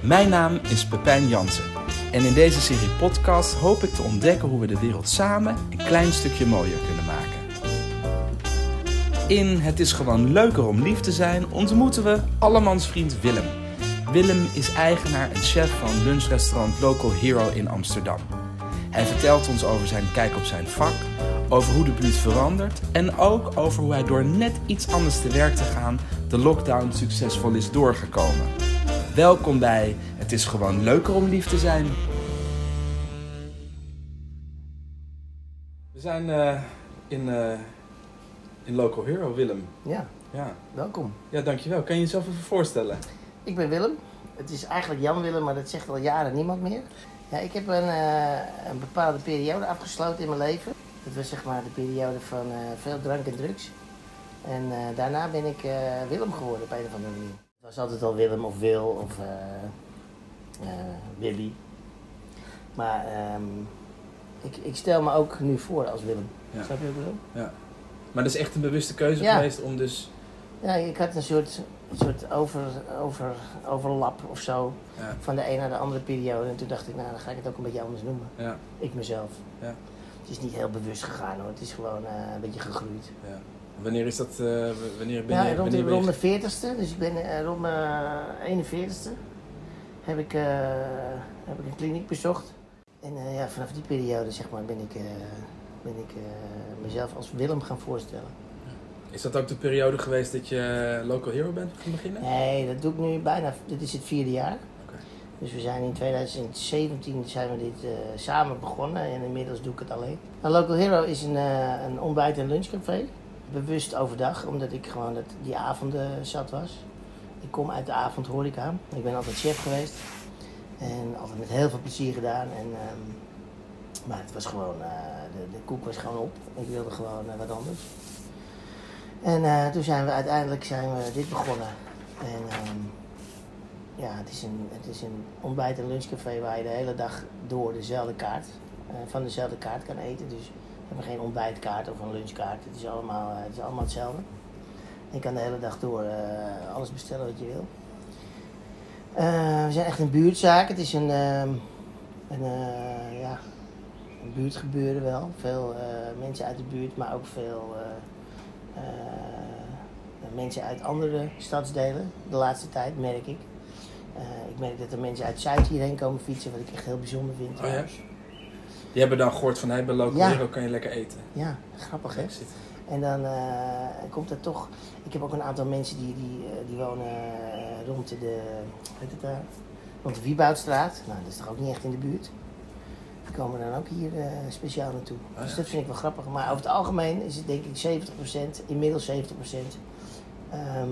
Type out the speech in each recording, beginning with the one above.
Mijn naam is Pepijn Jansen en in deze serie podcast hoop ik te ontdekken hoe we de wereld samen een klein stukje mooier kunnen maken. In Het is gewoon leuker om lief te zijn ontmoeten we allemans vriend Willem. Willem is eigenaar en chef van lunchrestaurant Local Hero in Amsterdam. Hij vertelt ons over zijn kijk op zijn vak, over hoe de buurt verandert en ook over hoe hij door net iets anders te werk te gaan de lockdown succesvol is doorgekomen. Welkom bij Het is gewoon leuker om lief te zijn. We zijn eh, in, eh, in Local Hero, Willem. Ja, Ja. welkom. ja, dankjewel. Kan je jezelf even voorstellen? Ik ben Willem. Het is eigenlijk Jan Willem, maar dat zegt al jaren niemand meer. Ja, ik heb een, eh, een bepaalde periode afgesloten in mijn leven. Dat was zeg maar de periode van eh, veel drank en drugs. En eh, daarna ben ik eh, Willem geworden op een of andere manier. Het was altijd al Willem of Wil of eh, eh, Willy. Maar ehm, ik, ik stel me ook nu voor als Willem. Ja. Snap je wat ik bedoel? Maar dat is echt een bewuste keuze Ja. geweest om dus... Ja, ik had een soort, soort over, over, overlap of zo. Ja, van de een naar de andere periode. En toen dacht ik, nou dan ga ik het ook een beetje anders noemen. ja, Ik mezelf. Ja. Het is niet heel bewust gegaan hoor. Het is gewoon eh, een beetje gegroeid. ja. Wanneer is dat... eh, wanneer ben Ja, je... rond, wanneer de, rond mijn 40ste. Dus ik ben eh, rond mijn 41ste. Heb ik, eh, heb ik een kliniek bezocht. En eh, ja, vanaf die periode zeg maar, ben ik, eh, ben ik eh, mezelf als Willem gaan voorstellen. Is dat ook de periode geweest dat je Local Hero bent gaan beginnen? Nee, dat doe ik nu bijna. Dit is het vierde jaar. Dus we zijn in 2017 zijn we dit eh, samen begonnen en inmiddels doe ik het alleen. Nou, Local Hero is een, eh, een ontbijt- en lunchcafé. Bewust overdag, omdat ik gewoon dat, die avonden zat was. Ik kom uit de avondhoreca. Ik ben altijd chef geweest. En altijd met heel veel plezier gedaan. En, ehm, maar het was gewoon, eh, de, de koek was gewoon op. Ik wilde gewoon eh, wat anders. En eh, toen zijn we uiteindelijk zijn we dit begonnen. En ehm, ja, het is, een, het is een ontbijt- en lunchcafé waar je de hele dag door dezelfde kaart, van dezelfde kaart kan eten. Dus we hebben geen ontbijtkaart of een lunchkaart. Het is allemaal, eh, het is allemaal hetzelfde. Je kan de hele dag door eh, alles bestellen wat je wil. Eh, we zijn echt een buurtzaak. Het is een, ehm, een, ja, een buurtgebeuren wel. Veel mensen uit de buurt, maar ook veel mensen uit andere stadsdelen. De laatste tijd merk ik. Ik merk dat er mensen uit Zuid hierheen komen fietsen, wat ik echt heel bijzonder vind. Oh ja? Die hebben dan gehoord van, hey, bij Local Ja. Hero kan je lekker eten. ja grappig hè. En dan eh, komt er toch. Ik heb ook een aantal mensen die, die, eh, die wonen eh, rond de. Heet het daar? Rond de Wieboudstraat. Nou, dat is toch ook niet echt in de buurt. Die komen dan ook hier speciaal naartoe. Ah, dus ja. dat vind ik wel grappig. Maar over het algemeen is het denk ik 70%, inmiddels 70% ehm,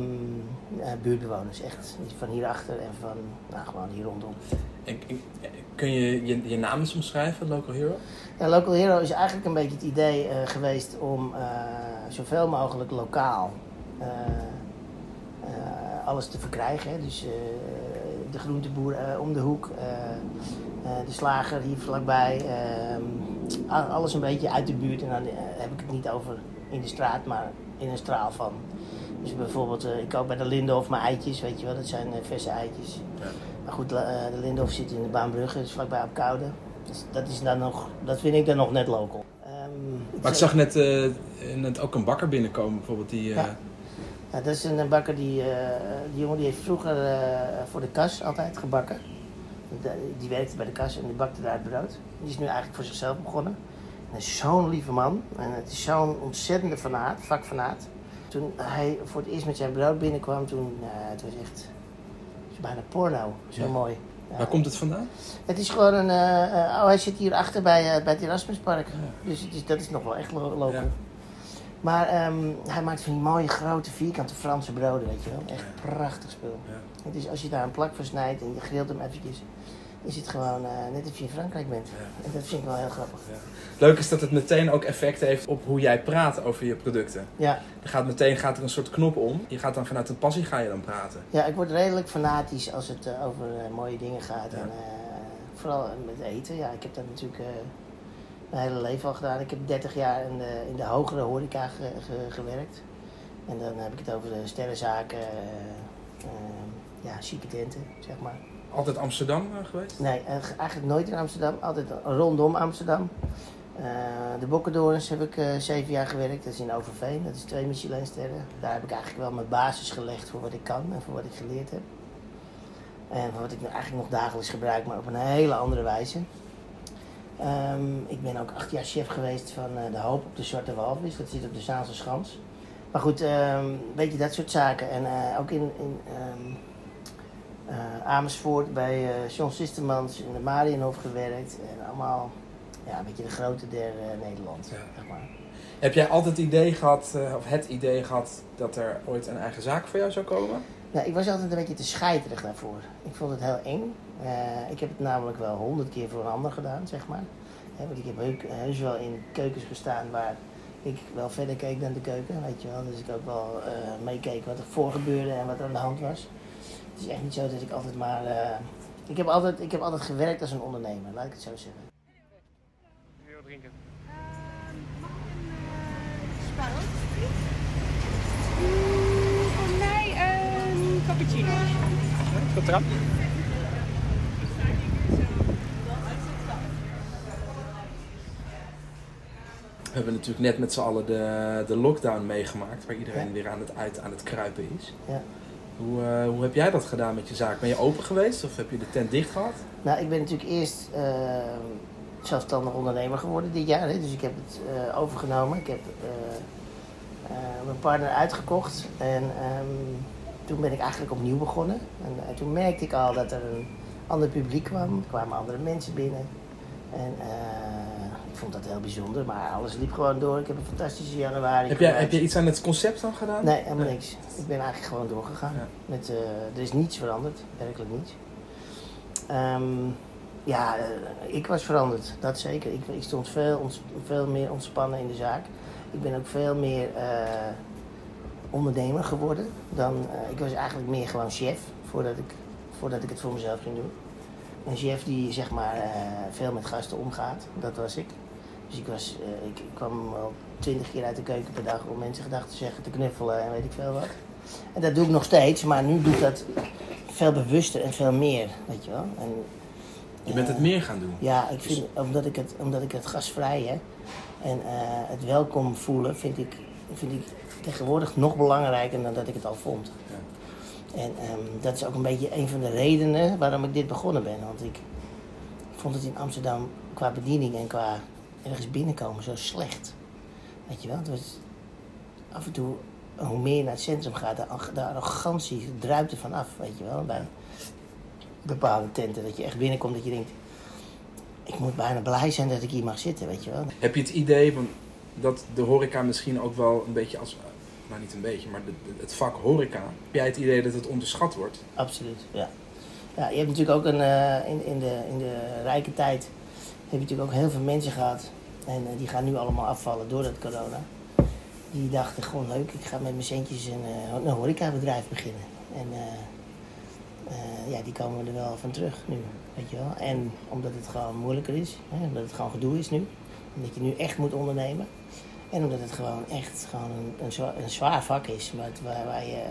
eh, buurtbewoners. Echt van hierachter en van nou, gewoon hier rondom. En, en- kun je, je je naam eens omschrijven, Local Hero? Ja, Local Hero is eigenlijk een beetje het idee eh, geweest om eh, zoveel mogelijk lokaal eh, alles te verkrijgen. hè. Dus de groenteboer om de hoek, de slager hier vlakbij. eh, a- alles een beetje uit de buurt. En dan heb ik het niet over in de straat, maar in een straal van. Dus bijvoorbeeld, ik koop bij de Lindhof mijn eitjes, weet je wel, dat zijn verse eitjes. Ja. Maar goed, eh, de Lindhof zit in de Baanbrugge, dus vlakbij op Koude. Dus dat, is dan nog, dat vind ik dan nog net local. Ehm, Maar ik zag net, eh, net ook een bakker binnenkomen, bijvoorbeeld. Die, eh, Ja. Ja, dat is een bakker die, die jongen die heeft vroeger voor de kas altijd gebakken. Die werkte bij de kas en die bakte daar het brood. Die is nu eigenlijk voor zichzelf begonnen. En is zo'n lieve man en het is zo'n ontzettende fanaat, vakfanaat. Toen hij voor het eerst met zijn brood binnenkwam, toen, het was echt is bijna porno. Zo Ja. mooi. Ja. Waar komt het vandaan? Het is gewoon een. eh, eh, oh, hij zit hier achter bij, eh, bij het Erasmuspark. Dus het is, dat is nog wel echt lo- local. Ja. Maar ehm, hij maakt van die mooie grote vierkante Franse broden, weet je wel. Echt prachtig spul. Het is, als je daar een plak van snijdt en je grilt hem eventjes, is het gewoon eh, net of je in Frankrijk bent. En dat vind ik wel heel grappig. Leuk is dat het meteen ook effect heeft op hoe jij praat over je producten. Ja, Er gaat meteen gaat er een soort knop om. Je gaat dan vanuit een passie ga je dan praten. ja ik word redelijk fanatisch als het eh, over eh, mooie dingen gaat. En, vooral met eten. Ja, ik heb dat natuurlijk mijn hele leven al gedaan. Ik heb 30 jaar in de, in de hogere horeca ge- ge- gewerkt. En dan heb ik het over de sterrenzaken, ja, chique tenten, zeg maar. Altijd Amsterdam eh, geweest? Nee, eh, eigenlijk nooit in Amsterdam. Altijd rondom Amsterdam. Eh, de Bokkendorens heb ik zeven jaar gewerkt. Dat is in Overveen. Dat is twee Michelinsterren. Daar heb ik eigenlijk wel mijn basis gelegd voor wat ik kan en voor wat ik geleerd heb. En voor wat ik eigenlijk nog dagelijks gebruik, maar op een hele andere wijze. Ehm, ik ben ook acht jaar chef geweest van De Hoop op de Zwarte Walvis. Dat zit op de Zaanse Schans. Maar goed, ehm weet je, dat soort zaken. En ook in, in ehm, eh, Amersfoort bij eh John Sistermans in de Marienhof gewerkt. En allemaal, ja, een beetje de grote der eh, Nederland, Ja. zeg maar. Heb jij altijd het idee gehad, eh, of het idee gehad, dat er ooit een eigen zaak voor jou zou komen? Nou, ik was altijd een beetje te scheiterig daarvoor. Ik vond het heel eng. Eh, ik heb het namelijk wel honderd keer voor een ander gedaan, zeg maar. Want ik heb heus wel in keukens gestaan waar ik wel verder keek dan de keuken, weet je wel. Dus ik ook wel eh, meekeek wat er voor gebeurde en wat er aan de hand was. Het is echt niet zo dat ik altijd maar... eh, ik, heb altijd, ik heb altijd gewerkt als een ondernemer, laat ik het zo zeggen. Sparrow? Mm, voor mij een cappuccino. Tot eraan. We hebben natuurlijk net met z'n allen de, de lockdown meegemaakt, waar iedereen Ja. weer aan het uit aan het kruipen is. Ja. Hoe, eh, hoe heb jij dat gedaan met je zaak? Ben je open geweest of heb je de tent dicht gehad? Nou, ik ben natuurlijk eerst eh, zelfstandig ondernemer geworden dit jaar. Dus ik heb het eh, overgenomen. Ik heb mijn partner uitgekocht. En ehm, toen ben ik eigenlijk opnieuw begonnen. En toen merkte ik al dat er een ander publiek kwam. Er kwamen andere mensen binnen. En vond dat heel bijzonder. Maar alles liep gewoon door. Ik heb een fantastische januari Heb jij, heb je iets aan het concept dan gedaan? Nee, helemaal niks. Ik ben eigenlijk gewoon doorgegaan. Ja. Met, eh, er is niets veranderd, werkelijk niets. Ehm, ja, eh, ik was veranderd, dat zeker. Ik, ik stond veel, ons- veel meer ontspannen in de zaak. Ik ben ook veel meer eh, ondernemer geworden. Dan, ik was eigenlijk meer gewoon chef voordat ik, voordat ik het voor mezelf ging doen. Een chef die zeg maar veel met gasten omgaat, dat was ik. Dus ik, was, eh, ik, ik kwam wel twintig keer uit de keuken per dag om mensen gedachten te zeggen, te knuffelen en weet ik veel wat. En dat doe ik nog steeds, maar nu doe ik dat veel bewuster en veel meer, weet je wel. En, Je bent het eh, meer gaan doen. Ja, ik vind, omdat, ik het, omdat ik het gasvrij hè, en eh, het welkom voelen, vind ik, vind ik tegenwoordig nog belangrijker dan dat ik het al vond. Ja. En ehm, dat is ook een beetje een van de redenen waarom ik dit begonnen ben. Want ik vond het in Amsterdam qua bediening en qua ergens binnenkomen zo slecht. Weet je wel, het was af en toe, hoe meer je naar het centrum gaat, de, arrogantie druipt er vanaf, weet je wel. Bij bepaalde tenten, dat je echt binnenkomt dat je denkt, ik moet bijna blij zijn dat ik hier mag zitten, weet je wel. Heb je het idee van dat de horeca misschien ook wel een beetje als, nou niet een beetje, maar de- het vak horeca, heb jij het idee dat het onderschat wordt? Absoluut, ja. ja je hebt natuurlijk ook een, eh, in, in, de, in de rijke tijd heb je natuurlijk ook heel veel mensen gehad. En eh, die gaan nu allemaal afvallen door dat corona. Die dachten gewoon leuk, ik ga met mijn centjes een, eh, een horecabedrijf beginnen. En eh, ja, die komen er wel van terug nu, weet je wel. En omdat het gewoon moeilijker is, hè, omdat het gewoon gedoe is nu. Omdat je nu echt moet ondernemen. En omdat het gewoon echt gewoon een, een, zwaar, een zwaar vak is, waar, waar, waar je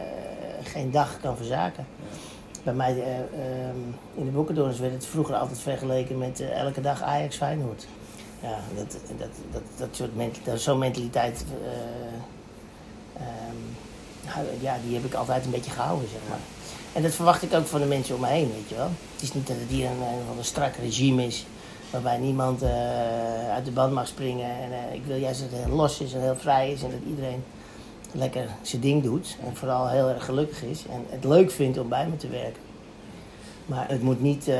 geen dag kan verzaken. Bij mij eh, ehm, in de Boekendorens werd het vroeger altijd vergeleken met elke dag Ajax Feyenoord. Ja, dat, dat, dat, dat soort ment dat, zo'n mentaliteit, eh, ehm, nou, ja, die heb ik altijd een beetje gehouden, zeg maar. En dat verwacht ik ook van de mensen om me heen, weet je wel. Het is niet dat het hier een, een, strak regime is, waarbij niemand eh, uit de band mag springen. En eh, ik wil juist dat het heel los is en heel vrij is en dat iedereen lekker zijn ding doet. En vooral heel erg gelukkig is en het leuk vindt om bij me te werken. Maar het moet niet, eh,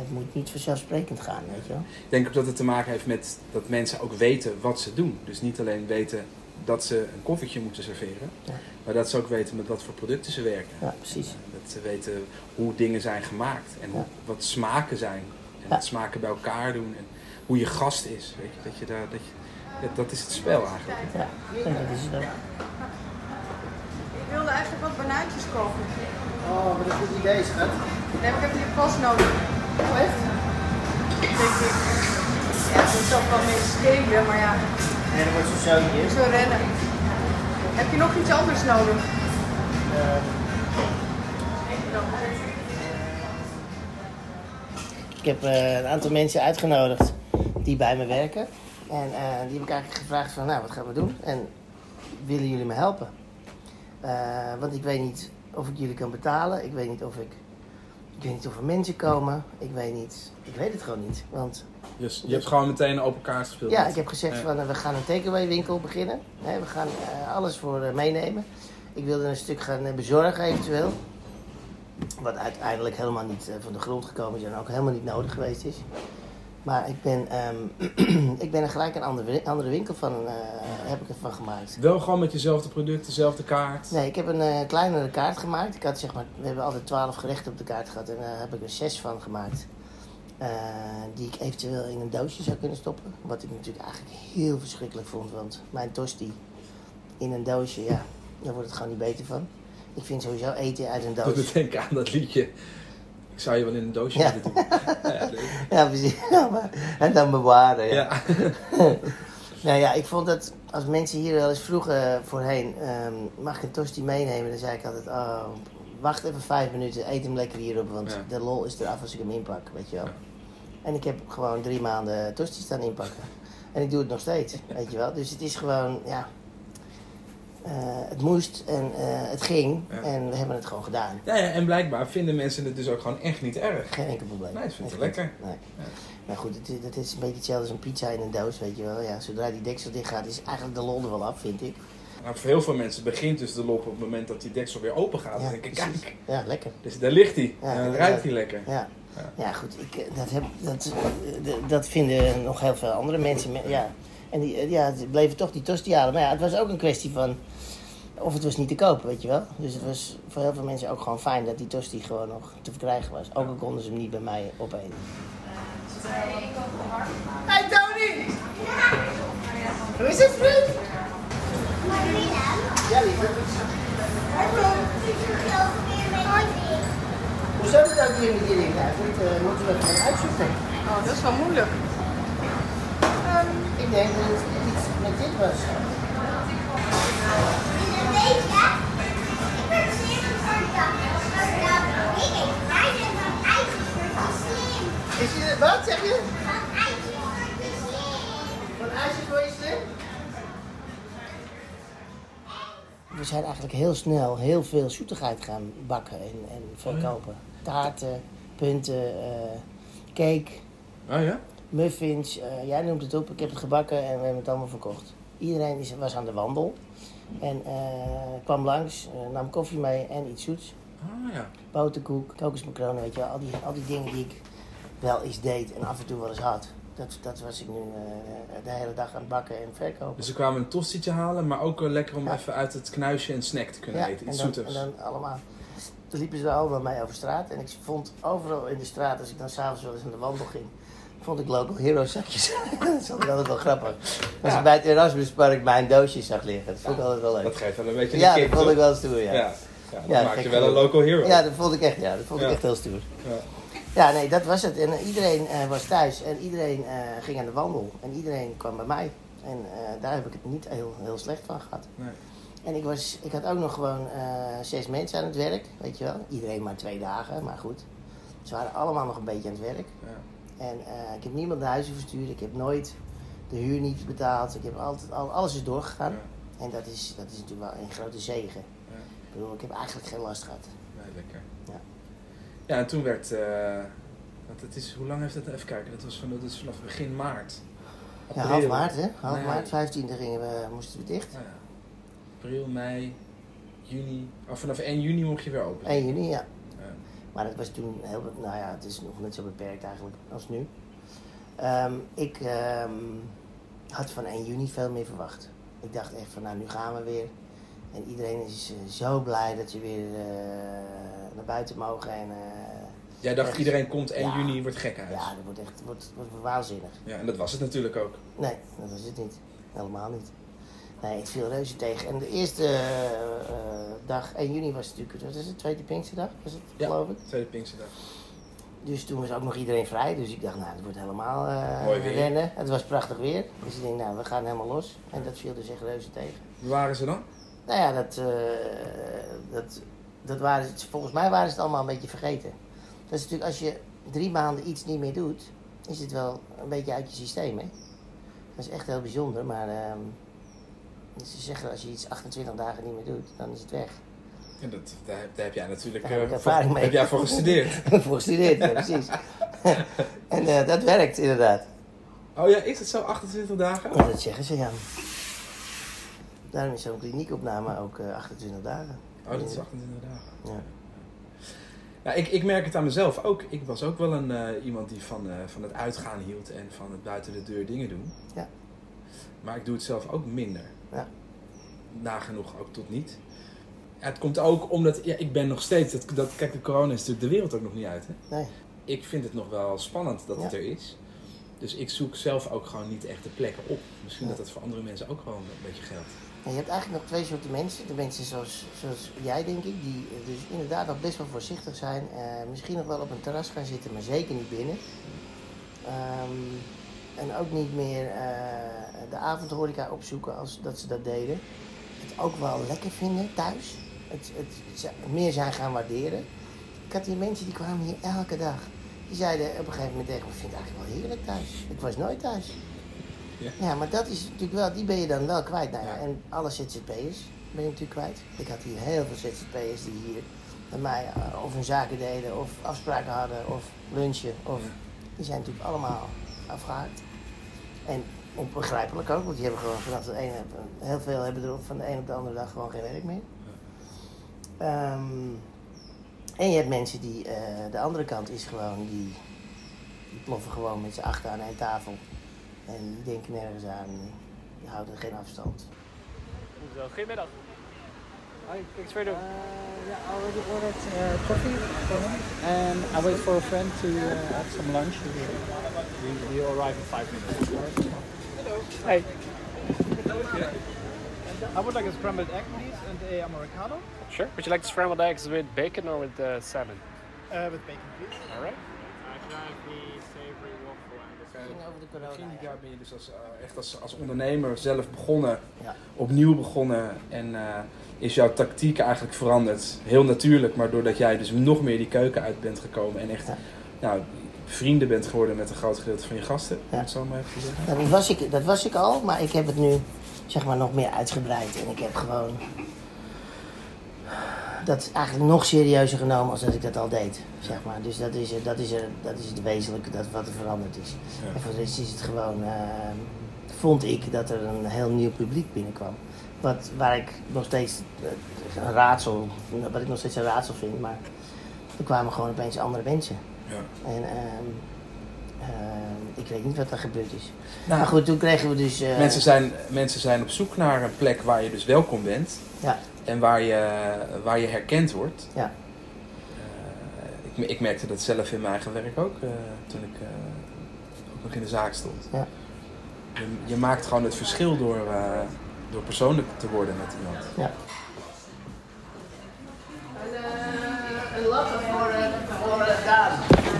het moet niet vanzelfsprekend gaan, weet je wel. Ik denk ook dat het te maken heeft met dat mensen ook weten wat ze doen. Dus niet alleen weten dat ze een koffietje moeten serveren, Ja. maar dat ze ook weten met wat voor producten ze werken. Ja, precies. Dat ze weten hoe dingen zijn gemaakt en Ja. wat smaken zijn. En Ja. wat smaken bij elkaar doen en hoe je gast is. Weet je, dat, je daar, dat, je, dat, dat is het spel eigenlijk. Ja, dat is het ook. Ik wilde eigenlijk wat banaantjes kopen. Oh, wat een goed idee, schat. Dan heb ik even je pas nodig. Oh, echt? Denk ik. Ja, dat zal wel mee stelen, maar ja, En dan wordt zootje. zo rennen. Heb je nog iets anders nodig? Eh. Ik heb eh, een aantal mensen uitgenodigd die bij me werken. En eh, die heb ik eigenlijk gevraagd van, nou, wat gaan we doen? En willen jullie me helpen? Want ik weet niet of ik jullie kan betalen. Ik weet niet of ik... Ik weet niet of er mensen komen. Ik weet niet... Ik weet het gewoon niet. Want Dus je hebt gewoon meteen een open kaart gespeeld. ja, ik heb gezegd Ja. van eh, we gaan een takeaway winkel beginnen. We gaan eh, alles voor eh, meenemen. Ik wilde een stuk gaan bezorgen eventueel. Wat uiteindelijk helemaal niet van de grond gekomen is en ook helemaal niet nodig geweest is. Maar ik ben, ehm, ik ben er gelijk een andere, andere winkel van eh, heb ik ervan gemaakt. Wel gewoon met jezelfde product, dezelfde kaart. Nee, ik heb een eh, kleinere kaart gemaakt. Ik had zeg maar, we hebben altijd twaalf gerechten op de kaart gehad en daar heb ik er zes van gemaakt. Eh, die ik eventueel in een doosje zou kunnen stoppen. Wat ik natuurlijk eigenlijk heel verschrikkelijk vond, want mijn tosti in een doosje, ja, daar wordt het gewoon niet beter van. Ik vind sowieso eten uit een Dat doet doos. me denken aan dat liedje. Ik zou je wel in een doosje Ja. doen. Ja, precies. Ja, en dan bewaren. Ja. ja. Nou ja, ik vond dat als mensen hier wel eens vroegen voorheen, ehm, mag ik een tosti meenemen? Dan zei ik altijd, oh, wacht even vijf minuten, eet hem lekker hierop, want Ja. de lol is eraf als ik hem inpak, weet je wel. En ik heb gewoon drie maanden tosti staan inpakken. En ik doe het nog steeds, weet je wel. Dus het is gewoon, ja, eh, het moest en eh, het ging Ja. en we hebben het gewoon gedaan. Ja, ja, en blijkbaar vinden mensen het dus ook gewoon echt niet erg. Geen enkel probleem. Nee, ik vind het lekker. Nee. Ja. Maar goed, het, is- dat is een beetje hetzelfde als een pizza in een doos, weet je wel. Ja, zodra die deksel dicht gaat, is eigenlijk de lol er wel af, vind ik. Nou, voor heel veel mensen begint dus de lop op het moment dat die deksel weer open gaat. dan denk ik, precies. kijk, Ja, lekker. dus daar ligt hij. Ja, en dan ruikt hij lekker. Ja, Ja. ja goed, ik, eh, dat, heb, dat, dat vinden nog heel veel andere mensen. Me- Ja. En die, ja, ze bleven toch die tosti halen. Maar ja, het was ook een kwestie van... Of het was niet te kopen, weet je wel. Dus het was voor heel veel mensen ook gewoon fijn dat die tosti gewoon nog te verkrijgen was. Ook al konden ze hem niet bij mij opeten. Hey Tony! Hoe is het vriend? Ja, lieve. Hoe zou het ook hier met die dingen eigenlijk? Moeten we het gaan uitzoeken? Oh, dat is wel moeilijk. Ehm, Ik denk dat het iets met dit was. Is je, wat zeg je? Van ijsjes voor je slim? We zijn eigenlijk heel snel heel veel zoetigheid gaan bakken en, en verkopen. Taarten, punten, eh, cake, Oh ja? muffins. eh, jij noemt het op, ik heb het gebakken en we hebben het allemaal verkocht. Iedereen is, was aan de wandel en eh, kwam langs, eh, nam koffie mee en iets zoets. Oh ja. Boterkoek, kokosmacronen, weet je wel. Al die, al die dingen die ik wel eens deed en af en toe wel eens had. Dat, dat was ik nu eh, de hele dag aan het bakken en verkopen. Dus ze kwamen een tostietje halen, maar ook wel lekker om Ja. even uit het knuisje een snack te kunnen eten. en Iets dan, zoeters. en dan allemaal. Toen liepen ze allemaal mee over straat. En ik vond overal in de straat, als ik dan s'avonds wel eens aan de wandel ging, vond ik local hero zakjes. dat vond ik altijd wel grappig. Als Ja. ik bij het Erasmuspark mijn doosjes zag liggen, dat vond ik altijd wel leuk. Dat geeft wel een beetje ja, dat vond toch? ik wel stoer, ja. Ja, ja dat maakt je wel een local hero. Ja, dat vond ik echt, ja, dat vond ik echt heel stoer. Ja. Ja, nee, dat was het. En iedereen eh, was thuis en iedereen eh, ging aan de wandel. En iedereen kwam bij mij. En eh, daar heb ik het niet heel, heel slecht van gehad. Nee. En ik, was, ik had ook nog gewoon zes mensen aan het werk, weet je wel. Iedereen maar twee dagen, maar goed. Ze waren allemaal nog een beetje aan het werk. Ja. En eh, ik heb niemand naar huis verstuurd. Ik heb nooit de huur niet betaald. Ik heb altijd, al, alles is doorgegaan. Ja. En dat is, dat is natuurlijk wel een grote zegen. Ja. Ik bedoel, ik heb eigenlijk geen last gehad. Nee, lekker. Ja. Ja, en toen werd... eh, want het is, hoe lang heeft dat? Even kijken. Dat was van, dat is vanaf begin maart. Ja, half maart hè? Half Nee. maart, 15e gingen we, moesten we dicht. Ja. April, mei, juni. Oh, vanaf 1 juni mocht je weer open. 1 juni, ja. Maar dat was toen heel, nou ja, het is nog net zo beperkt eigenlijk als nu. Ehm, ik ehm, had van 1 juni veel meer verwacht. Ik dacht echt van, nou nu gaan we weer. En iedereen is eh, zo blij dat je weer eh, naar buiten mogen. En, eh, Jij dacht echt- iedereen komt 1 Ja. juni, wordt gek uit. ja, dat wordt echt wordt, wordt waanzinnig. Ja, en dat was het natuurlijk ook. Nee, dat was het niet. Helemaal niet. Nee, het viel reuze tegen. En de eerste eh, dag, 1 juni was het natuurlijk, wat is het, tweede Pinksterdag, was het, Ja. geloof ik. Tweede Pinksterdag. Dus toen was ook nog iedereen vrij. Dus ik dacht, nou, het wordt helemaal weer. rennen. Het was prachtig weer. Dus ik denk, nou, we gaan helemaal los. En dat viel dus echt reuze tegen. Waar waren ze dan? Nou ja, dat, eh, dat, dat waren, ze- volgens mij waren ze het allemaal een beetje vergeten. Dat is natuurlijk als je drie maanden iets niet meer doet, is het wel een beetje uit je systeem. Hè? Dat is echt heel bijzonder, maar ehm, ze zeggen als je iets 28 dagen niet meer doet, dan is het weg. En dat, daar, heb- daar heb jij natuurlijk Daar heb ik eh, ervaring voor, mee. heb jij voor gestudeerd. Voor gestudeerd, ja, precies. en eh, dat werkt inderdaad. Oh ja, is het zo 28 dagen? Ja, dat zeggen ze ja. Daarom is zo'n kliniekopname ook eh, 28 dagen. Oh, dat is 28 dagen. Ja. Ja, ik, ik merk het aan mezelf ook. Ik was ook wel een, iemand die van, van het uitgaan hield en van het buiten de deur dingen doen. Ja. Maar ik doe het zelf ook minder. Ja. Nagenoeg ook tot niet. Het komt ook omdat ja, ik ben nog steeds. Dat, dat, kijk, de corona is natuurlijk de wereld ook nog niet uit. Hè? Nee. Ik vind het nog wel spannend dat het er is. Dus ik zoek zelf ook gewoon niet echt de plekken op. Misschien dat dat voor andere mensen ook gewoon een beetje geldt. Je hebt eigenlijk nog twee soorten mensen. De mensen zoals, zoals jij, denk ik, die dus inderdaad nog best wel voorzichtig zijn. eh, misschien nog wel op een terras gaan zitten, maar zeker niet binnen. Ehm, en ook niet meer eh, de avondhoreca opzoeken als dat ze dat deden. Het ook wel lekker vinden thuis. Het, het, meer zijn gaan waarderen. Ik had hier mensen die kwamen hier elke dag. Die zeiden op een gegeven moment tegen me, ik vind het eigenlijk wel heerlijk thuis. Ik was nooit thuis. Ja. Ja, maar dat is natuurlijk wel, die ben je dan wel kwijt. Nou ja, en alle ZZP'ers ben je natuurlijk kwijt. Ik had hier heel veel ZZP'ers die hier bij mij eh, of hun zaken deden, of afspraken hadden, of lunchen. Of. Die zijn natuurlijk allemaal afgehaakt. En onbegrijpelijk ook, want die hebben gewoon vanaf de ene, heel veel hebben er van de een op de andere dag gewoon geen werk meer. Ehm, en je hebt mensen die, eh, de andere kant is gewoon, die, die ploffen gewoon met z'n achter aan één tafel. En die denken nergens aan, die houden geen afstand. Zo, goedemiddag. Thanks for the... Uh, yeah, I already ordered uh, coffee for him, and I wait for a friend to uh, have some lunch. We, we arrive in five minutes. Hello. Hey. I would like a scrambled egg, please, and a americano Sure. Would you like scrambled eggs with bacon or with uh, salmon? uh, with bacon, please. All right. Over de corona. Jaar ben je dus als, eh, echt als, als ondernemer zelf begonnen, Ja. opnieuw begonnen. En eh, is jouw tactiek eigenlijk veranderd. Heel natuurlijk, maar doordat jij dus nog meer die keuken uit bent gekomen. En echt Ja. nou, vrienden bent geworden met een groot gedeelte van je gasten. Het zo maar even zeggen. Nou, dat, was ik, dat was ik al, maar ik heb het nu zeg maar nog meer uitgebreid. En ik heb gewoon dat eigenlijk nog serieuzer genomen als dat ik dat al deed. Zeg maar. Dus dat is, er- dat, is er, dat is het wezenlijke dat, wat er veranderd is. Ja. En voor de rest is het gewoon, eh, vond ik dat er een heel nieuw publiek binnenkwam. Wat, waar ik nog steeds eh, een raadsel, wat ik nog steeds een raadsel vind, maar er kwamen gewoon opeens andere mensen. Ja. En ehm, ehm, ik weet niet wat er gebeurd is. Nou, Maar goed, toen kregen we dus... eh, mensen, zijn, mensen zijn op zoek naar een plek waar je dus welkom bent. Ja, En waar je, waar je herkend wordt. ja, Eh, ik, ik merkte dat zelf in mijn eigen werk ook, eh, toen ik eh, ook nog in de zaak stond. Ja. Je, je maakt gewoon het verschil door, eh, door persoonlijk te worden met iemand. ja. Een latte voor, eh, voor uh, Daan.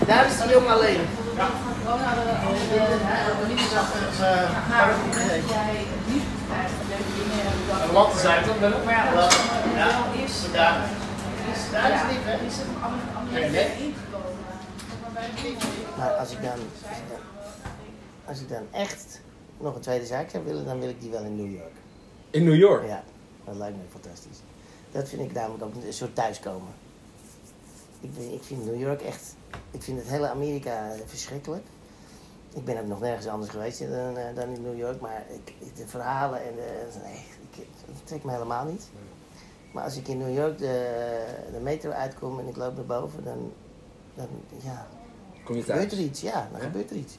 Daar is de jong alleen. Ja. Een latte zijn dan wel. Maar ja, Ja, daar. Daar is lief, hè? Maar als ik dan, als ik dan, als ik dan echt nog een tweede zaak zou willen, dan wil ik die wel in New York. In New York? Ja, dat lijkt me fantastisch. Dat vind ik namelijk ook een soort thuiskomen. Ik, ik vind New York echt, ik vind het hele Amerika verschrikkelijk. Ik ben ook nog nergens anders geweest dan, eh, dan in New York, maar ik, de verhalen en de, nee, ik, het trekt me helemaal niet. Maar als ik in New York de, de metro uitkom en ik loop naar boven, dan, dan ja, Kom je gebeurt er iets. Ja, dan Ja? gebeurt er iets.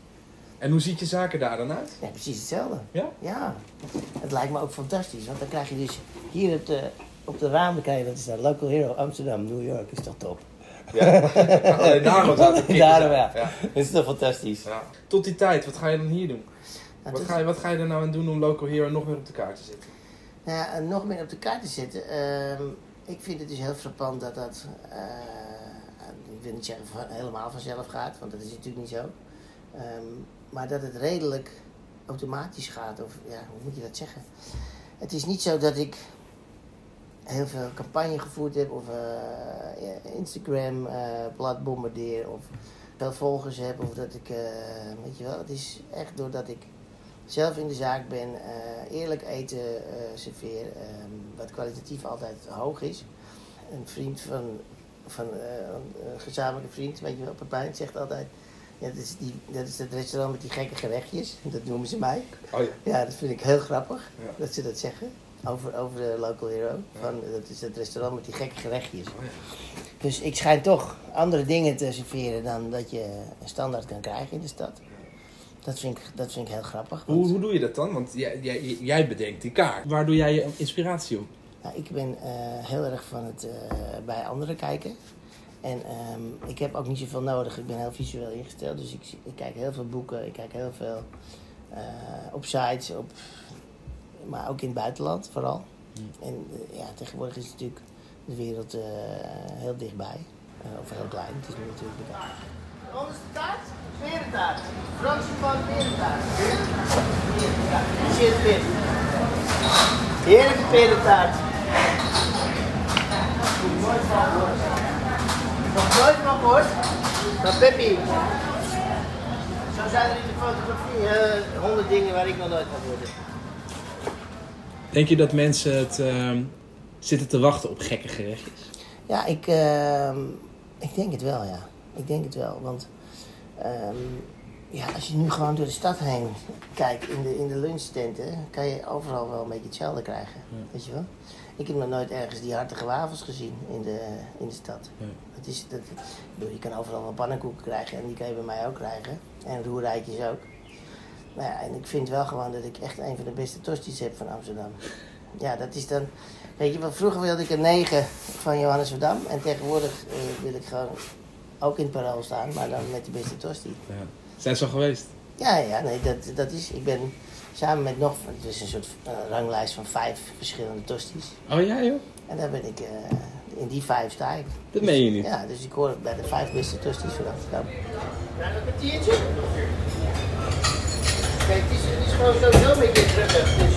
En hoe ziet je zaken daar dan uit? Ja, precies hetzelfde. Ja? Ja, het lijkt me ook fantastisch. Want dan krijg je dus hier op de, op de ramen krijg je dat is dat Local Hero Amsterdam, New York. Is toch top? Ja. Alleen daarom Daarom, ja. ja. Dat is toch fantastisch? Ja. Tot die tijd, wat ga je dan hier doen? Nou, Wat ga, je, wat ga je er nou aan doen om Local Hero nog meer op de kaart te zetten? Nou nog meer op de kaart te zetten. Ehm, ik vind het dus heel frappant dat dat, eh, ik wil niet zeggen van, helemaal vanzelf gaat, want dat is natuurlijk niet zo. Ehm, maar dat het redelijk automatisch gaat, of ja, hoe moet je dat zeggen? Het is niet zo dat ik heel veel campagne gevoerd heb of eh, Instagram eh plat bombardeer of veel volgers heb of dat ik, eh, weet je wel, het is echt doordat ik zelf in de zaak ben, eerlijk eten serveer, ehm, wat kwalitatief altijd hoog is. Een vriend van, van een gezamenlijke vriend, weet je wel, Pepijn, zegt altijd, ja, dat, is die, dat is het restaurant met die gekke gerechtjes, dat noemen ze mij. Oh ja. Ja, dat vind ik heel grappig Ja. dat ze dat zeggen. Over, over de local hero. Van, dat is het restaurant met die gekke gerechtjes. Oh Dus ik schijn toch andere dingen te serveren dan dat je een standaard kan krijgen in de stad. Dat vind ik, dat vind ik heel grappig. want- Hoe, hoe doe je dat dan? Want jij, jij, jij bedenkt die kaart. Waar doe jij je inspiratie op? Nou, ik ben eh, heel erg van het eh, bij anderen kijken. En ehm, ik heb ook niet zoveel nodig. Ik ben heel visueel ingesteld. Dus ik, zie- ik kijk heel veel boeken. Ik kijk heel veel eh, op sites. Op, maar ook in het buitenland vooral. En eh, ja, tegenwoordig is natuurlijk de wereld eh, heel dichtbij. Eh, of heel klein. Het is nu natuurlijk bekend. Onderste taart? Perentaart. Franse pan perentaart. Perentaart. Heerlijke perentaart. Nooit van gehoord. Nog nooit van gehoord? Maar Peppi. Zo zijn er in de fotografie eh, honderd dingen waar ik nog nooit van gehoord heb. Denk je dat mensen het ehm, zitten te wachten op gekke gerechtjes? Ja, ik, ehm, ik denk het wel, ja. Ik denk het wel, want ehm, ja, als je nu gewoon door de stad heen kijkt in de, in de lunchtenten, kan je overal wel een beetje hetzelfde krijgen. Weet je wel? Ik heb nog nooit ergens die hartige wafels gezien in de, in de stad. Ja. Het is, dat, bedoel, je kan overal wel pannenkoeken krijgen en die kan je bij mij ook krijgen. En roerijtjes ook. Nou ja, en ik vind wel gewoon dat ik echt een van de beste tosties heb van Amsterdam. Ja, dat is dan... Weet je, wel, vroeger wilde ik een 9 van Johannes Verdam. En tegenwoordig eh, wil ik gewoon ook in het parool staan, maar dan met de beste tosti. Ja. Zijn ze al geweest? Ja, ja, nee, dat, dat is... Ik ben samen met nog... Het is een soort eh, ranglijst van vijf verschillende tosties. Oh ja joh? En daar ben ik... eh, in die vijf sta ik. Dat meen je niet. Ja, dus ik hoor bij de vijf beste tosties van Amsterdam. Ja, een kwartiertje. Kijk, het is, het is gewoon sowieso een beetje terug. Dus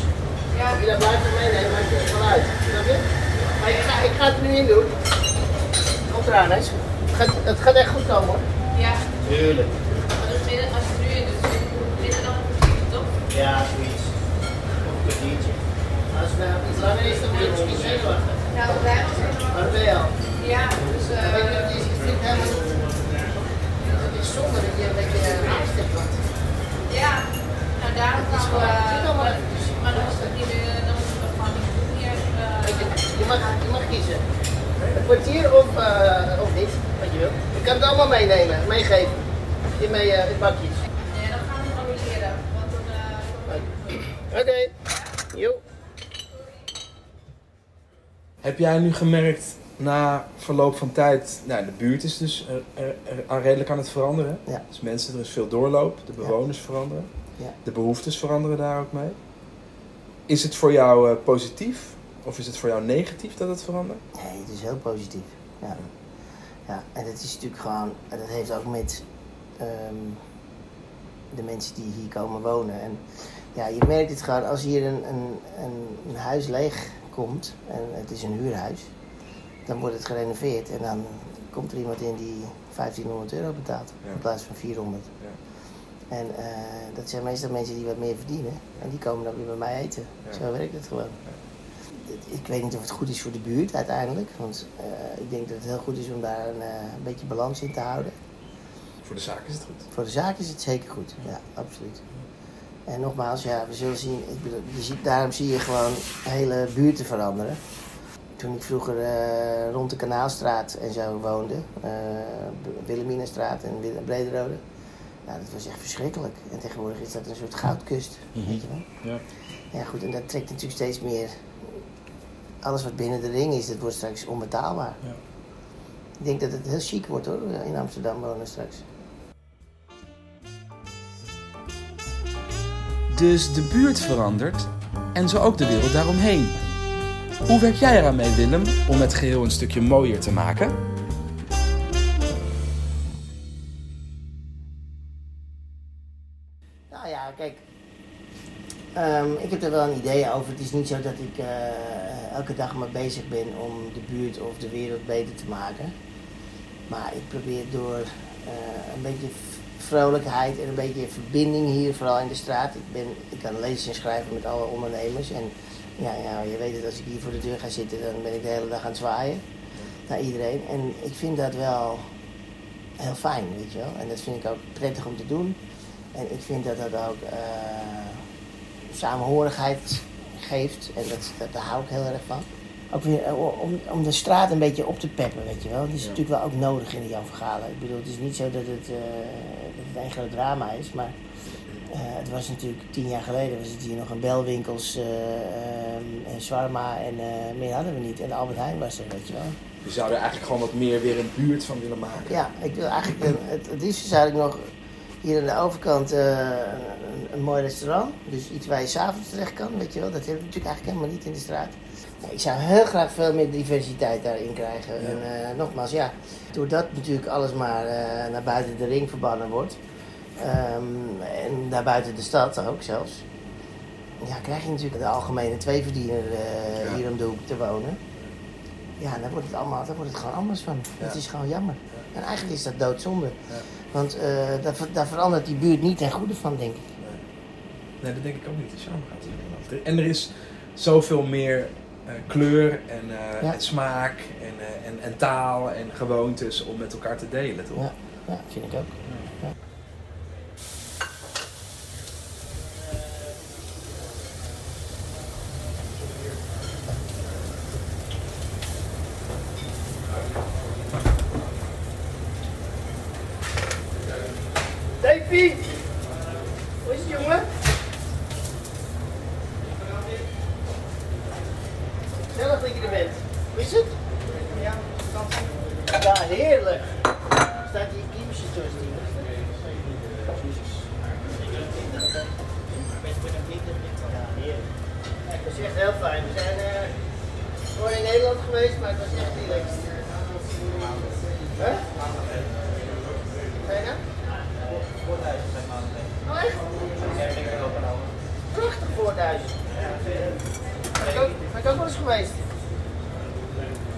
ja. als je dat blijft meenemen, maakt het wel uit. Snap je? Maar ik ga, ik ga het er nu in doen. Komt eraan, hè? Het gaat, het gaat echt goed komen, hoor. Ja, Tuurlijk. maar dus als je het nu in doet, binnen dan een toch? Ja, zoiets. Of een kwartiertje. Als het nou iets langer is, dan moet je misschien zenuwachtig. Nou, wij was helemaal... Maar dat ben je al. Ja, dus Maar ik eh het is- vind het helemaal... Het is zonde dat je een beetje haast hebt, want... ja. Nou, daarom Het gaan we... het eventjes. Maar dan is het niet meer, dan moeten we gewoon niet doen hier. Je, eh, mag, je mag kiezen. Een kwartier of, eh, of niet, wat je wil. Je kan het allemaal meenemen, meegeven. In mijn eh, in bakjes. Nee, dan gaan we gewoon weer leren. Want dan... eh, Oké. Jo. Heb jij nu gemerkt na verloop van tijd, nou de buurt is dus eh, er, er, er redelijk aan het veranderen. Ja. Dus mensen, er is veel doorloop, de bewoners veranderen. Ja. De behoeftes veranderen daar ook mee. Is het voor jou eh, positief of is het voor jou negatief dat het verandert? Nee, het is heel positief. Ja. ja, en het is natuurlijk gewoon, en dat heeft ook met ehm, de mensen die hier komen wonen. En ja, je merkt het gewoon als hier een, een, een, een huis leeg komt en het is een huurhuis, dan wordt het gerenoveerd en dan komt er iemand in die 1500 euro betaalt Ja. in plaats van 400. Ja. En eh, dat zijn meestal mensen die wat meer verdienen en die komen dan weer bij mij eten. Ja. Zo werkt het gewoon. Ik weet niet of het goed is voor de buurt uiteindelijk, want eh, ik denk dat het heel goed is om daar een, eh, een beetje balans in te houden. Voor de zaak is het goed. Voor de zaak is het zeker goed, ja, absoluut. En nogmaals, ja, we zullen zien, ik bedoel, je ziet, daarom zie je gewoon hele buurten veranderen. Toen ik vroeger rond de Kanaalstraat en zo woonde, Wilhelminastraat en Brederode, ja, dat was echt verschrikkelijk. En tegenwoordig is dat een soort goudkust, weet je wel. Ja. Ja goed, en dat trekt natuurlijk steeds meer. Alles wat binnen de ring is, dat wordt straks onbetaalbaar. Ja. Ik denk dat het heel chic wordt hoor, in Amsterdam wonen straks. Dus de buurt verandert en zo ook de wereld daaromheen. Hoe werk jij eraan mee, Willem, om het geheel een stukje mooier te maken? Ehm, ik heb er wel een idee over. Het is niet zo dat ik eh, elke dag maar bezig ben om de buurt of de wereld beter te maken. Maar ik probeer door eh, een beetje vrolijkheid en een beetje verbinding hier, vooral in de straat. Ik, ben, ik kan lezen en schrijven met alle ondernemers. En ja, ja, je weet het, als ik hier voor de deur ga zitten, dan ben ik de hele dag aan het zwaaien naar iedereen. En ik vind dat wel heel fijn, weet je wel. En dat vind ik ook prettig om te doen. En ik vind dat dat ook eh, samenhorigheid geeft. En dat, dat, daar hou ik heel erg van. Ook weer eh, om, om de straat een beetje op te peppen, weet je wel. Dat is natuurlijk wel ook nodig in de Jan Vergalen. Ik bedoel, het is niet zo dat het, eh, dat het een groot drama is, maar... eh, het was natuurlijk tien jaar geleden was het hier nog een belwinkels, ehm, en Swarma en meer hadden we niet. En Albert Heijn was er, weet je wel. Je zou er eigenlijk gewoon wat meer weer een buurt van willen maken. Ja, ik wil eigenlijk, het, het liefst zou ik nog hier aan de overkant een, een mooi restaurant. Dus iets waar je s'avonds terecht kan, weet je wel. Dat hebben we natuurlijk eigenlijk helemaal niet in de straat. Ik zou heel graag veel meer diversiteit daarin krijgen. En eh, nogmaals, ja, doordat natuurlijk alles maar eh, naar buiten de ring verbannen wordt. ehm, en naar buiten de stad ook zelfs. Ja, krijg je natuurlijk de algemene tweeverdiener eh Ja. hier om de hoek te wonen. Ja, dan wordt het allemaal, dan wordt het gewoon anders van. Ja. Het is gewoon jammer. En eigenlijk is dat doodzonde. Want daar, ver- daar verandert die buurt niet ten goede van, denk ik. Nee, dat denk ik ook niet. De charme gaat er niet vanaf. En er is zoveel meer eh, kleur en, eh, Ja. en smaak en, eh, en, en taal en gewoontes om met elkaar te delen, toch? Ja, ja vind ik ook. Ja. Davy! Hoe is het, jongen? Zelf dat je er bent. Hoe is het? Ja, Ja, heerlijk. Staat hier kiemsje tussen. Ja, heerlijk. Het was echt heel fijn. We zijn eh gewoon in Nederland geweest, maar het was echt relaxed. Hè? Zijn er? Oh, echt? Prachtig voorthuis. Ben ik ook, ben ik ook wel eens geweest.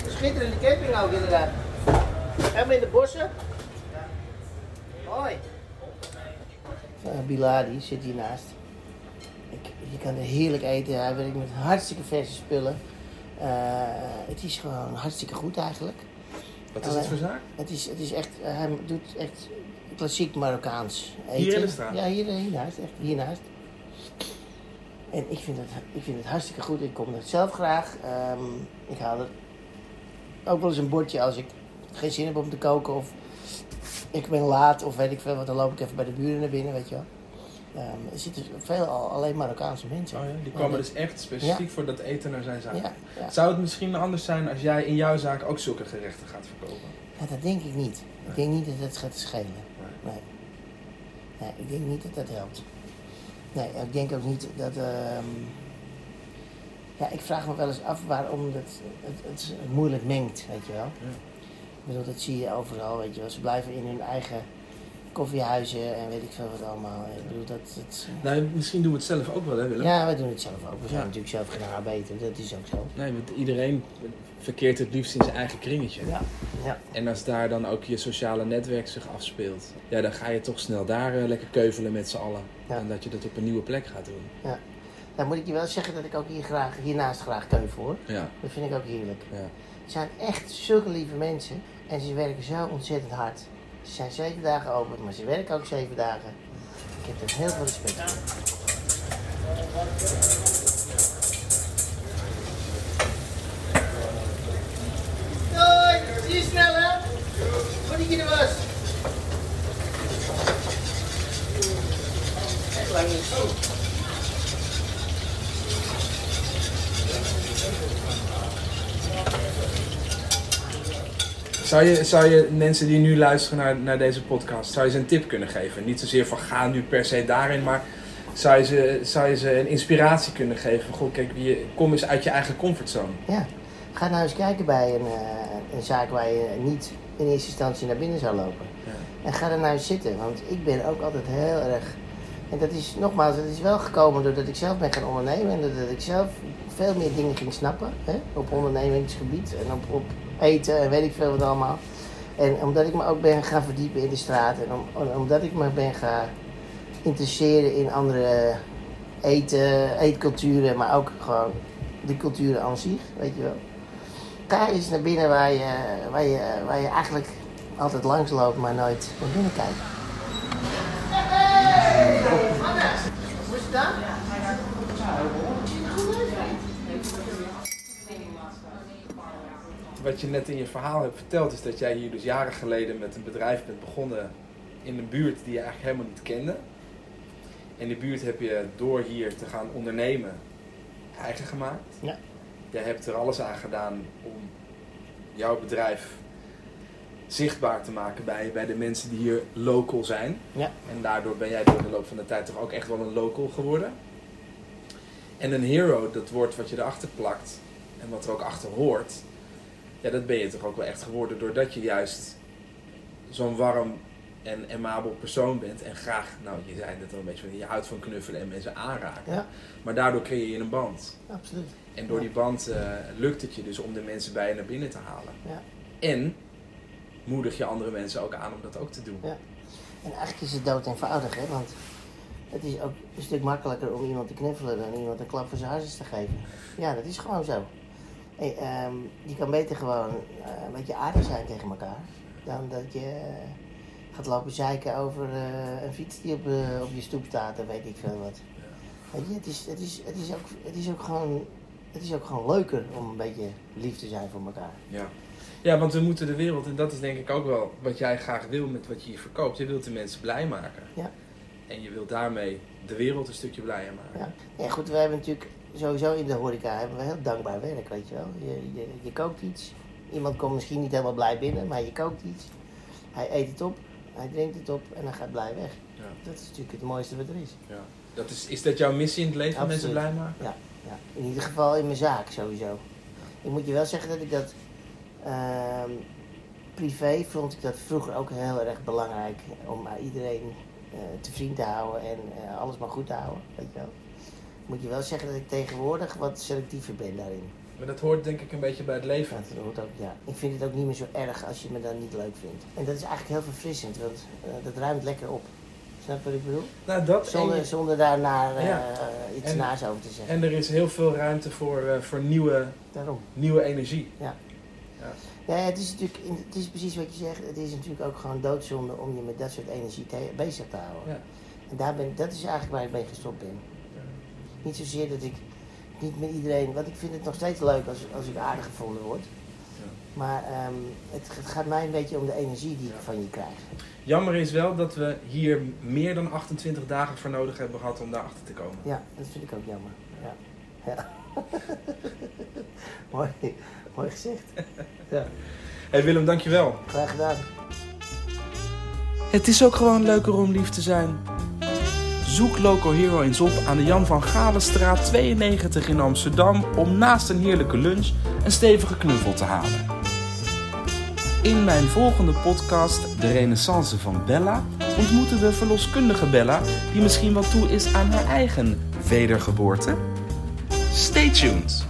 Een schitterende camping ook inderdaad. Helemaal in de bossen. Mooi. Uh, Biladi zit hiernaast. Ik, je kan er heerlijk eten. Hij werkt met hartstikke verse spullen. Eh, het is gewoon hartstikke goed eigenlijk. Wat is het voor zaak? Het is, het is echt, eh, hij doet echt klassiek Marokkaans eten. Hier in de straat? Ja, hier, hiernaast, echt hiernaast. En ik vind, het, ik vind het hartstikke goed. Ik kom er zelf graag. Ehm, ik haal er ook wel eens een bordje als ik geen zin heb om te koken of ik ben laat of weet ik veel wat. Dan loop ik even bij de buren naar binnen, weet je wel. Ehm, er zitten veel al, alleen Marokkaanse mensen. Oh ja, die komen dat- dus echt specifiek voor dat eten naar zijn zaak. Ja. Zou het misschien anders zijn als jij in jouw zaak ook zulke gerechten gaat verkopen? Ja, dat denk ik niet. Ik denk niet dat het gaat schelen. Nee. Nee. Nee, ik denk niet dat dat helpt. Nee, ik denk ook niet dat... ehm, Ja, ik vraag me wel eens af waarom het, het, het, moeilijk mengt, weet je wel. Ja. Ik bedoel, dat zie je overal, weet je wel. Ze blijven in hun eigen koffiehuizen en weet ik veel wat allemaal. Ik bedoel, dat... dat Nou, misschien doen we het zelf ook wel, hè Willem? ja, wij doen het zelf ook. We zijn Ja. natuurlijk zelf geen arbeiter, dat is ook zo. Nee, want iedereen verkeert het liefst in zijn eigen kringetje. Ja, ja. En als daar dan ook je sociale netwerk zich afspeelt, ja, dan ga je toch snel daar eh, lekker keuvelen met z'n allen. Ja. En dat je dat op een nieuwe plek gaat doen. Dan moet ik je wel zeggen dat ik ook hier graag, hiernaast graag keuvel hoor. Ja, Dat vind ik ook heerlijk. ja. Het zijn echt zulke lieve mensen en ze werken zo ontzettend hard. Ze zijn zeven dagen open, maar ze werken ook zeven dagen. Ik heb er heel veel respect voor. Doei, zie je snel hè? Goed dat je er was. Echt lang niet gezien. Zou je, zou je mensen die nu luisteren naar, naar deze podcast, zou je ze een tip kunnen geven? Niet zozeer van ga nu per se daarin, maar zou je ze, zou je ze een inspiratie kunnen geven? Goh, kijk, je, kom eens uit je eigen comfortzone. Ja, ga nou eens kijken bij een, eh, een zaak waar je niet in eerste instantie naar binnen zou lopen. Ja. En ga er nou eens zitten, want ik ben ook altijd heel erg En dat is nogmaals, dat is wel gekomen doordat ik zelf ben gaan ondernemen en doordat ik zelf veel meer dingen ging snappen hè, op ondernemingsgebied en op, op eten en weet ik veel wat allemaal. En omdat ik me ook ben gaan verdiepen in de straat en om- omdat ik me ben gaan interesseren in andere eten, eetculturen, maar ook gewoon de culturen aan zich, weet je wel. Daar is naar binnen waar je, waar, je, waar je eigenlijk altijd langs loopt, maar nooit naar binnen kijkt. Hoe is het dan? Wat je net in je verhaal hebt verteld is dat jij hier dus jaren geleden met een bedrijf bent begonnen in een buurt die je eigenlijk helemaal niet kende. En die buurt heb je door hier te gaan ondernemen eigen gemaakt. Ja. Jij hebt er alles aan gedaan om jouw bedrijf zichtbaar te maken bij, bij de mensen die hier local zijn. Ja. En daardoor ben jij door de loop van de tijd toch ook echt wel een local geworden. En een hero, dat woord wat je erachter plakt en wat er ook achter hoort, ja, dat ben je toch ook wel echt geworden doordat je juist zo'n warm en amabel persoon bent. En graag, nou je zei het al een beetje, van, je houdt van knuffelen en mensen aanraken. Ja, Maar daardoor creëer je een band. absoluut. En door die band eh, lukt het je dus om de mensen bij je naar binnen te halen. Ja. En moedig je andere mensen ook aan om dat ook te doen. Ja. En eigenlijk is het dood eenvoudig, hè? Want het is ook een stuk makkelijker om iemand te knuffelen dan iemand een klap voor zijn hartjes te geven. Ja, dat is gewoon zo. Hey, ehm, je kan beter gewoon eh, een beetje aardig zijn tegen elkaar dan dat je eh, gaat lopen zeiken over eh, een fiets die op, op je stoep staat en weet ik veel wat. Weet je, het is, het, is, het, is ook, het, is ook gewoon, het is ook gewoon leuker om een beetje lief te zijn voor elkaar. Ja. ja, want we moeten de wereld, en dat is denk ik ook wel wat jij graag wil met wat je hier verkoopt. Je wilt de mensen blij maken. Ja. En je wilt daarmee de wereld een stukje blijer maken. Ja. ja, goed, we hebben natuurlijk sowieso in de horeca hebben we heel dankbaar werk, weet je wel. Je, je, je kookt iets. Iemand komt misschien niet helemaal blij binnen, maar je kookt iets. Hij eet het op, hij drinkt het op en hij gaat blij weg. Ja. Dat is natuurlijk het mooiste wat er is. Ja. Dat is, is dat jouw missie in het leven, Absoluut. mensen blij maken? Ja, ja, in ieder geval in mijn zaak sowieso. Ik moet je wel zeggen dat ik dat ehm, privé vond ik dat vroeger ook heel erg belangrijk om iedereen eh, te vriend te houden en eh, alles maar goed te houden, weet je wel. Moet je wel zeggen dat ik tegenwoordig wat selectiever ben daarin. Maar dat hoort denk ik een beetje bij het leven. Ja, dat hoort ook, ja. Ik vind het ook niet meer zo erg als je me dan niet leuk vindt. En dat is eigenlijk heel verfrissend, want eh, dat ruimt lekker op. Snap je wat ik bedoel? Nou, dat en, Zonder, je- zonder daar naar eh, Ja. iets En- naars over te zeggen. en er is heel veel ruimte voor, eh, voor nieuwe, Daarom. nieuwe energie. Ja, het is natuurlijk, het is precies wat je zegt. Het is natuurlijk ook gewoon doodzonde om je met dat soort energie bezig te houden. Ja. En daar ben, dat is eigenlijk waar ik mee gestopt ben. Niet zozeer dat ik niet met iedereen, want ik vind het nog steeds leuk als, als ik aardig gevonden word. Maar ehm, het, het gaat mij een beetje om de energie die ik van je krijg. Jammer is wel dat we hier meer dan 28 dagen voor nodig hebben gehad om daarachter te komen. Ja, dat vind ik ook jammer. Ja. ja. mooi, mooi gezegd. Ja, Hey Willem, dankjewel. graag gedaan. Het is ook gewoon leuker om lief te zijn. Zoek Local Hero eens op aan de Jan van Galenstraat 92 in Amsterdam om naast een heerlijke lunch een stevige knuffel te halen. In mijn volgende podcast, De Renaissance van Bella, ontmoeten we verloskundige Bella die misschien wel toe is aan haar eigen wedergeboorte. Stay tuned!